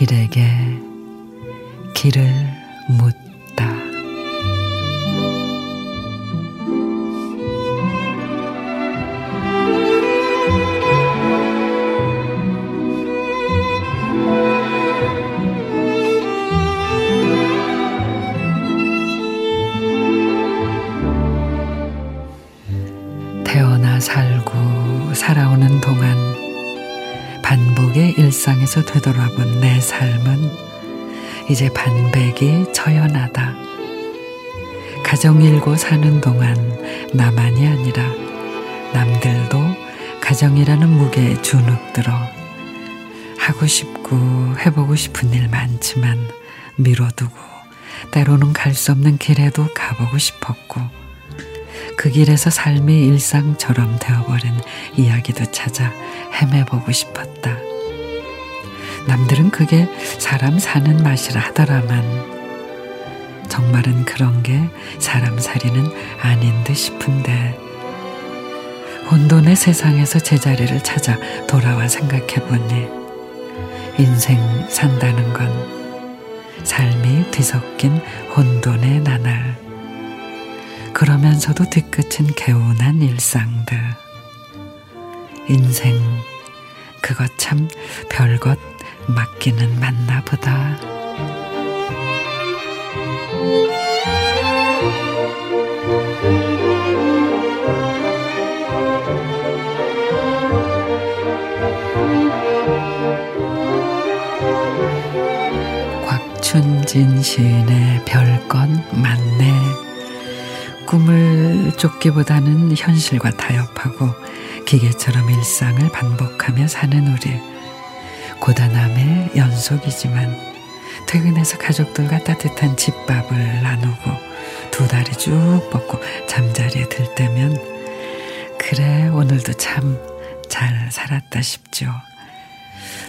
길에게 길을 묻 살고 살아오는 동안 반복의 일상에서 되돌아본 내 삶은 이제 반백이 처연하다. 가정 일고 사는 동안 나만이 아니라 남들도 가정이라는 무게에 주눅들어 하고 싶고 해보고 싶은 일 많지만 미뤄두고 때로는 갈 수 없는 길에도 가보고 싶었고 그 길에서 삶이 일상처럼 되어버린 이야기도 찾아 헤매보고 싶었다. 남들은 그게 사람 사는 맛이라 하더라만 정말은 그런 게 사람 살이는 아닌 듯 싶은데 혼돈의 세상에서 제자리를 찾아 돌아와 생각해보니 인생 산다는 건 삶이 뒤섞인 혼돈의 나날 그러면서도 뒤끝은 개운한 일상들 인생 그것 참 별것 맡기는 맞나 보다. 곽춘진 시인의 별것 많네. 꿈을 쫓기보다는 현실과 타협하고 기계처럼 일상을 반복하며 사는 우리. 고단함의 연속이지만 퇴근해서 가족들과 따뜻한 집밥을 나누고 두 다리 쭉 뻗고 잠자리에 들 때면 그래 오늘도 참 잘 살았다 싶죠.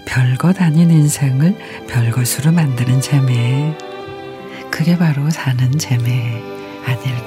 별것 아닌 인생을 별것으로 만드는 재미. 그게 바로 사는 재미 아닐까.